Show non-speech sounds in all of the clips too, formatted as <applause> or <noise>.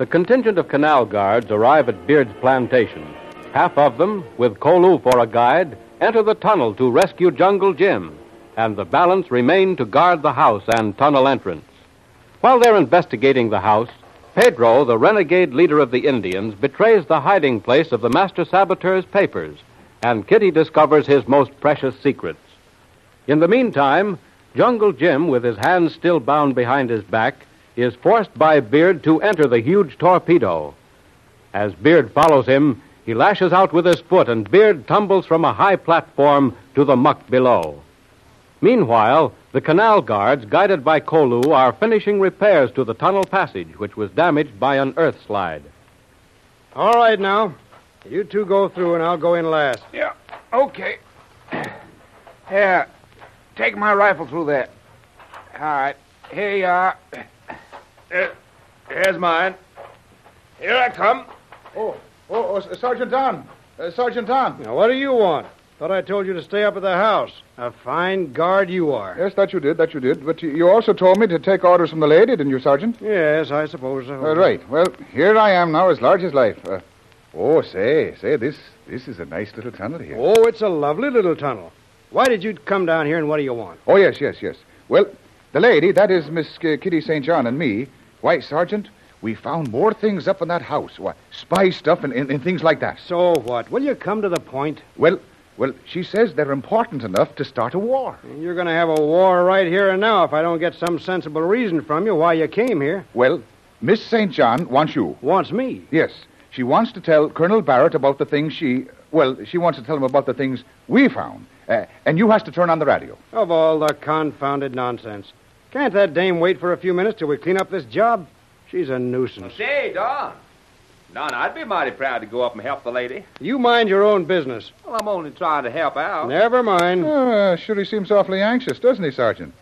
The contingent of canal guards arrive at Beard's plantation. Half of them, with Kolu for a guide, enter the tunnel to rescue Jungle Jim, and the balance remain to guard the house and tunnel entrance. While they're investigating the house, Pedro, the renegade leader of the Indians, betrays the hiding place of the master saboteur's papers, and Kitty discovers his most precious secrets. In the meantime, Jungle Jim, with his hands still bound behind his back, is forced by Beard to enter the huge torpedo. As Beard follows him, he lashes out with his foot, and Beard tumbles from a high platform to the muck below. Meanwhile, the canal guards, guided by Kolu, are finishing repairs to the tunnel passage, which was damaged by an earth slide. All right, now. You two go through, and I'll go in last. Yeah, okay. Here, take my rifle through there. All right, here you are. Here- here's mine. Here I come. Oh, oh, oh Sergeant Don. Uh, Sergeant Don. Now, what do you want? Thought I told you to stay up at the house. A fine guard you are. Yes, that you did, that you did. But you- you also told me to take orders from the lady, didn't you, Sergeant? Yes, I suppose so. Uh, right. Well, here I am now, as large as life. Uh, oh, say, say, this this is a nice little tunnel here. Oh, it's a lovely little tunnel. Why did you come down here, and what do you want? Oh, yes, yes, yes. Well, the lady, that is Miss uh, Kitty St. John, and me. Why, Sergeant, we found more things up in that house. Why, spy stuff and, and, and things like that. So what? Will you come to the point? Well, well, she says they're important enough to start a war. You're going to have a war right here and now if I don't get some sensible reason from you why you came here. Well, Miss St. John wants you. Wants me. Yes. She wants to tell Colonel Barrett about the things she. Well, she wants to tell him about the things we found. Uh, and you has to turn on the radio. Of all the confounded nonsense. Can't that dame wait for a few minutes till we clean up this job? She's a nuisance. Say, Don. Don, I'd be mighty proud to go up and help the lady. You mind your own business. Well, I'm only trying to help out. Never mind. Uh, sure, he seems awfully anxious, doesn't he, Sergeant?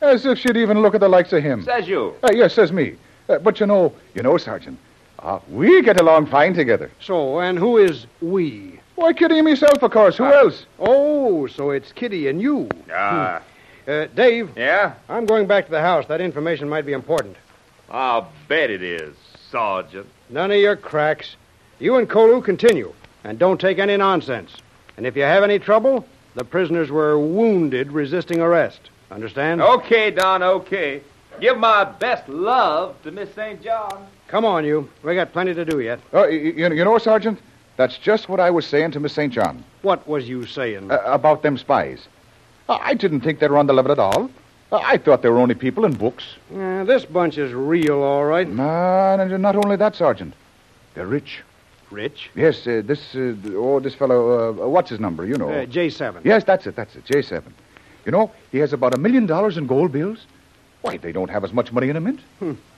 As if she'd even look at the likes of him. Says you. Uh, yes, says me. Uh, but you know, you know, Sergeant, uh, we get along fine together. So, and who is we? Why, Kitty and myself, of course. Who Uh, else? Oh, so it's Kitty and you. Ah. Uh, Dave, yeah? I'm going back to the house. That information might be important. I'll bet it is, Sergeant. None of your cracks. You and Kolu continue, and don't take any nonsense. And if you have any trouble, the prisoners were wounded resisting arrest. Understand? Okay, Don, okay. Give my best love to Miss St. John. Come on, you. We got plenty to do yet. Oh, you, you know, Sergeant, that's just what I was saying to Miss St. John What was you saying? uh, about them spies. I I didn't think they were on the level at all. Uh, I thought they were only people in books. Uh, this bunch is real, all right. And not only that, Sergeant. They're rich. Rich. Yes, uh, this, uh, oh, this fellow, uh, what's his number? You know. Uh, J7. Yes, that's it, that's it, J7. You know, he has about a million dollars in gold bills. Why, they don't have as much money in a mint.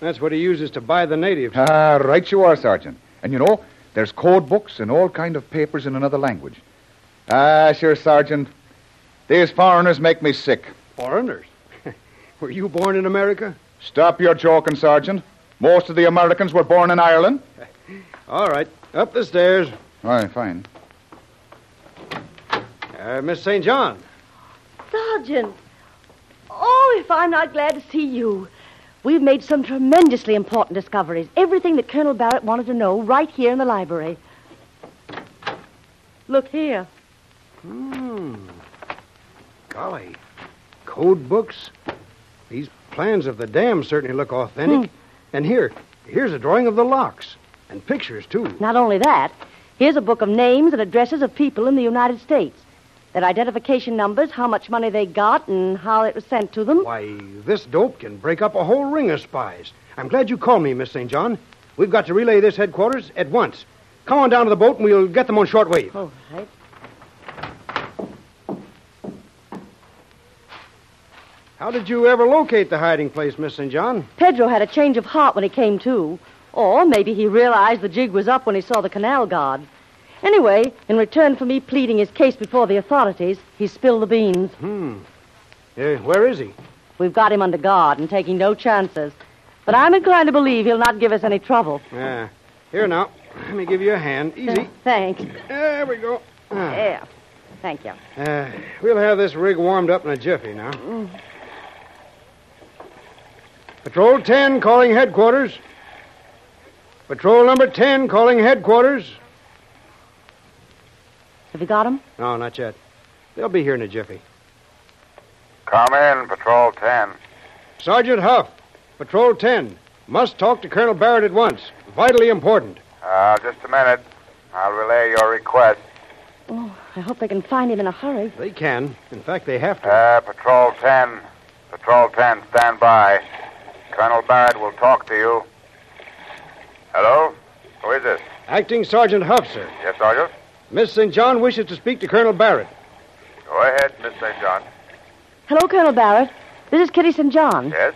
That's what he uses to buy the natives. Ah, right you are, Sergeant. And you know, there's code books and all kind of papers in another language. Ah, sure, Sergeant. These foreigners make me sick. Foreigners. <laughs> Were you born in America? Stop your joking, Sergeant. Most of the Americans were born in Ireland. <laughs> All right. Up the stairs. All right, fine. Uh, Miss St. John. Sergeant. Oh, if I'm not glad to see you. We've made some tremendously important discoveries. Everything that Colonel Barrett wanted to know right here in the library. Look here. Hmm. Golly. Code books. These plans of the dam certainly look authentic. Hmm. And here, here's a drawing of the locks. And pictures, too. Not only that, here's a book of names and addresses of people in the United States. Their identification numbers, how much money they got, and how it was sent to them. Why, this dope can break up a whole ring of spies. I'm glad you called me, Miss St. John. We've got to relay this headquarters at once. Come on down to the boat and we'll get them on shortwave. All right. How did you ever locate the hiding place, Miss St. John? Pedro had a change of heart when he came to. Or maybe he realized the jig was up when he saw the canal guard. Anyway, in return for me pleading his case before the authorities, he spilled the beans. Hmm. Uh, where is he? We've got him under guard and taking no chances. But I'm inclined to believe he'll not give us any trouble. Yeah. Here now. Let me give you a hand. Easy. Thanks. There we go. Ah. Yeah. Thank you. Uh, we'll have this rig warmed up in a jiffy now. Patrol 10 calling headquarters. Patrol number 10 calling headquarters. Have you got him? No, not yet. They'll be here in a jiffy. Come in, Patrol 10. Sergeant Huff, Patrol 10. Must talk to Colonel Barrett at once. Vitally important. Uh, just a minute. I'll relay your request. Oh, I hope they can find him in a hurry. They can. In fact, they have to. Uh, Patrol 10. Patrol 10, stand by. Colonel Barrett will talk to you. Hello? Who is this? Acting Sergeant Huff, sir. Yes, Sergeant? Miss St. John wishes to speak to Colonel Barrett. Go ahead, Miss St. John. Hello, Colonel Barrett. This is Kitty St. John. Yes?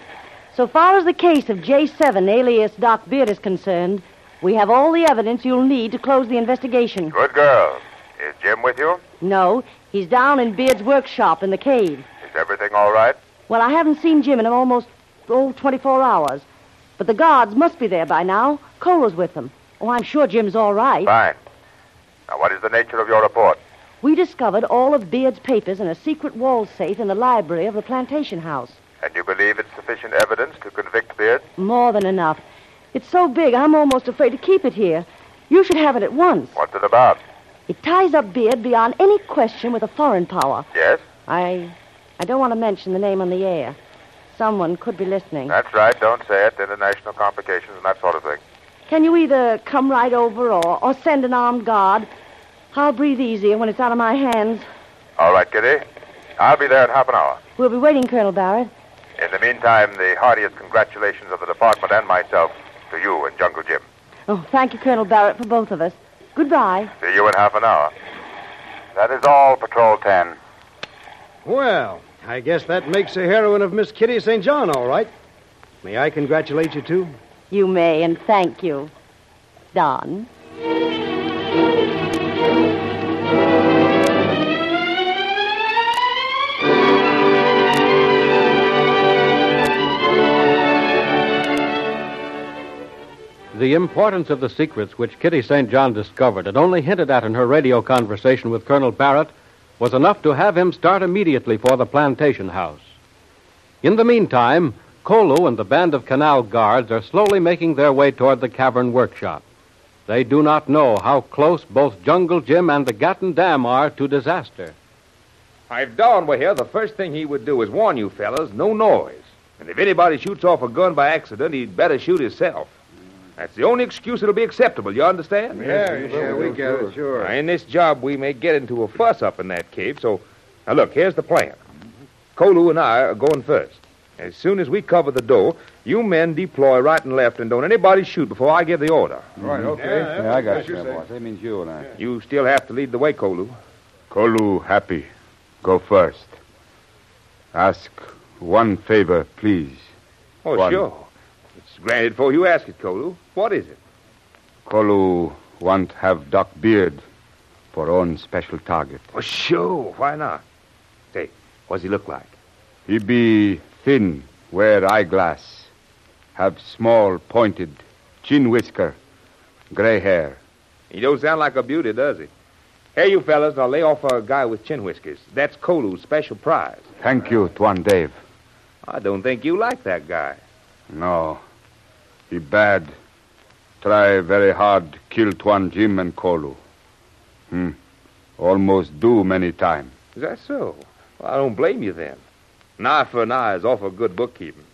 So far as the case of J7, alias Doc Beard, is concerned, we have all the evidence you'll need to close the investigation. Good girl. Is Jim with you? No, he's down in Beard's workshop in the cave. Is everything all right? Well, I haven't seen Jim in almost, oh, 24 hours. But the guards must be there by now. Kolu's with them. Oh, I'm sure Jim's all right. Fine. Now, what is the nature of your report? We discovered all of Beard's papers in a secret wall safe in the library of the plantation house. And you believe it's sufficient evidence to convict Beard? More than enough. It's so big, I'm almost afraid to keep it here. You should have it at once. What's it about? It ties up Beard beyond any question with a foreign power. Yes? I. I don't want to mention the name on the air. Someone could be listening. That's right. Don't say it. International complications and that sort of thing. Can you either come right over or, or send an armed guard? I'll breathe easier when it's out of my hands. All right, Kitty. I'll be there in half an hour. We'll be waiting, Colonel Barrett. In the meantime, the heartiest congratulations of the department and myself to you and Jungle Jim. Oh, thank you, Colonel Barrett, for both of us. Goodbye. See you in half an hour. That is all, Patrol 10. Well, I guess that makes a heroine of Miss Kitty St. John, all right. May I congratulate you, too? You may, and thank you. Don. The importance of the secrets which Kitty St. John discovered and only hinted at in her radio conversation with Colonel Barrett was enough to have him start immediately for the plantation house. In the meantime, Kolu and the band of canal guards are slowly making their way toward the cavern workshop. They do not know how close both Jungle Jim and the Gatun Dam are to disaster. If Don were here, the first thing he would do is warn you fellas, no noise. And if anybody shoots off a gun by accident, he'd better shoot himself. That's the only excuse that'll be acceptable, you understand? yeah, sure, we get it, sure. Now, in this job, we may get into a fuss up in that cave, so... Now, look, here's the plan. Kolu and I are going first. As soon as we cover the door, you men deploy right and left, and don't anybody shoot before I give the order. Right, mm-hmm. okay. Yeah, I got you, boss. That means you and I. You still have to lead the way, Kolu. Kolu, happy. Go first. Ask one favor, please. Oh, One. sure. Granted for you ask it, Kolu. What is it? Kolu want have Doc Beard for own special target. Oh, sure. Why not? Say, what's he look like? He be thin, wear eyeglass, have small, pointed chin whisker, gray hair. He don't sound like a beauty, does he? Hey, you fellas, now lay off a guy with chin whiskers. That's Kolu's special prize. Thank you, Tuan Dave. I don't think you like that guy. No, he bad. Try very hard kill Tuan Jim and Kolu. Hmm. Almost do many time. Is that so? Well, I don't blame you then. An eye for an eye is awful good bookkeeping.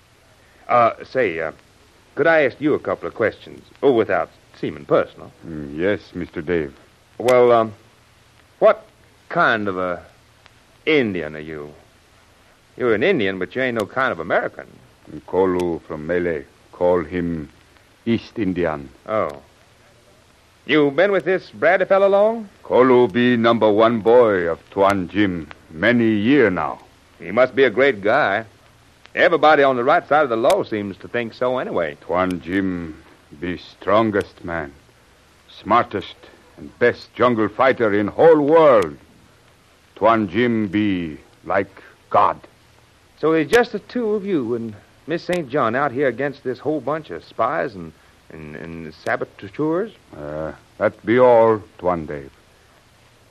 Uh, say, uh, could I ask you a couple of questions? Oh, without seeming personal. Hmm, yes, Mr. Dave. Well, um, what kind of a Indian are you? You're an Indian, but you ain't no kind of American. Kolu from Malay. Call him East Indian. Oh. You've been with this Bradley fellow long? Kolu be number one boy of Tuan Jim many year now. He must be a great guy. Everybody on the right side of the law seems to think so anyway. Tuan Jim be strongest man, smartest and best jungle fighter in whole world. Tuan Jim be like God. So it's just the two of you and Miss St. John out here against this whole bunch of spies and, and, and saboteurs? Uh, that be all, Tuan Dave.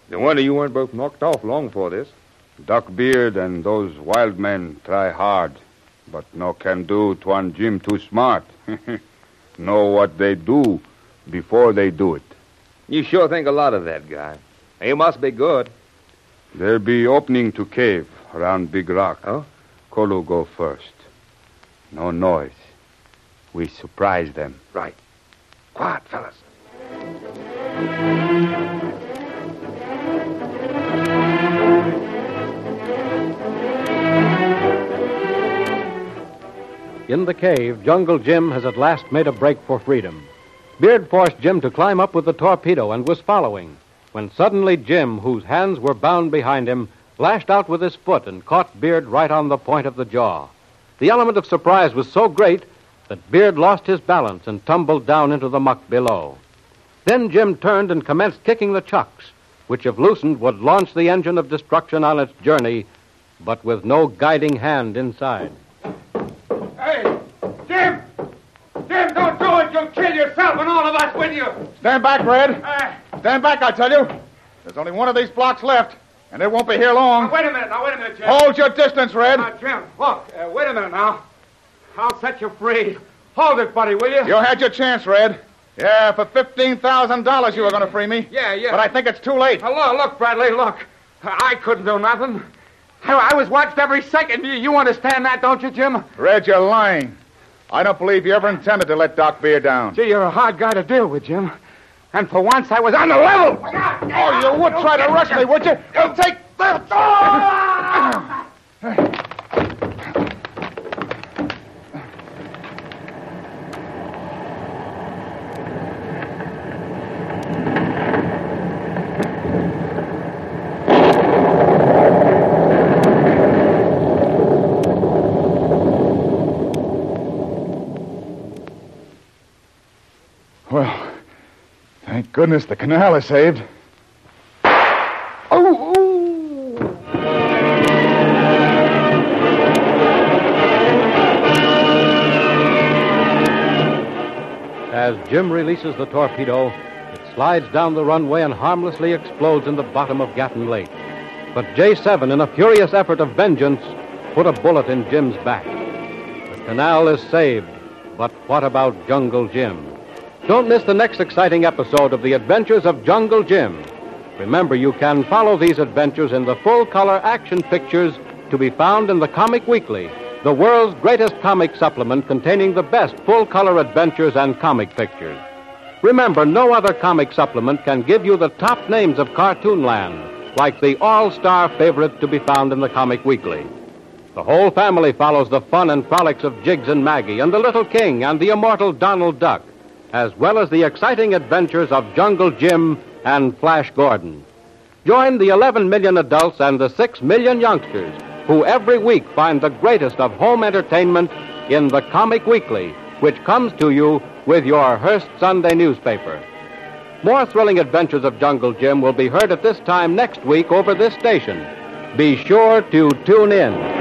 No wonder you weren't both knocked off long before this. Doc Beard and those wild men try hard, but no can do Tuan Jim too smart. <laughs> know what they do before they do it. You sure think a lot of that guy. He must be good. There be opening to cave around Big Rock. Oh? Kolu go first. No noise. We surprise them. Right. Quiet, fellas. In the cave, Jungle Jim has at last made a break for freedom. Beard forced Jim to climb up with the torpedo and was following, when suddenly Jim, whose hands were bound behind him, lashed out with his foot and caught Beard right on the point of the jaw. The element of surprise was so great that Beard lost his balance and tumbled down into the muck below. Then Jim turned and commenced kicking the chucks, which, if loosened, would launch the engine of destruction on its journey, but with no guiding hand inside. Hey, Jim! Jim, don't do it. You'll kill yourself and all of us, with you? Stand back, Red. Uh, Stand back, I tell you. There's only one of these blocks left, and it won't be here long. now, wait a minute. Now, wait a minute, Jim. Hold your distance, Red. Now, Jim, look. Uh, wait a minute now. I'll set you free. Hold it, buddy, will you? You had your chance, Red. Yeah, for $15,000 you were going to free me. Yeah, yeah. But I think it's too late. Now, look, look, Bradley, look. I couldn't do nothing. I, I was watched every second. You, you understand that, don't you, Jim? Red, you're lying. I don't believe you ever intended to let Doc Beard down. Gee, you're a hard guy to deal with, Jim. And for once, I was on the level. Oh, you would try to rush me, would you? You'll take that. Well, oh thank goodness the canal is saved. Oh, oh, As Jim releases the torpedo, it slides down the runway and harmlessly explodes in the bottom of Gatun Lake. But J7, in a furious effort of vengeance, put a bullet in Jim's back. The canal is saved, but what about Jungle Jim? Don't miss the next exciting episode of The Adventures of Jungle Jim. Remember, you can follow these adventures in the full color action pictures to be found in the Comic Weekly, the world's greatest comic supplement containing the best full color adventures and comic pictures. Remember, no other comic supplement can give you the top names of Cartoonland, like the all star favorite to be found in the Comic Weekly. The whole family follows the fun and frolics of Jiggs and Maggie and the Little King and the immortal Donald Duck, as well as the exciting adventures of Jungle Jim and Flash Gordon. Join the 11 million adults and the 6 million youngsters who every week find the greatest of home entertainment in the Comic Weekly, which comes to you with your Hearst Sunday newspaper. More thrilling adventures of Jungle Jim will be heard at this time next week over this station. Be sure to tune in.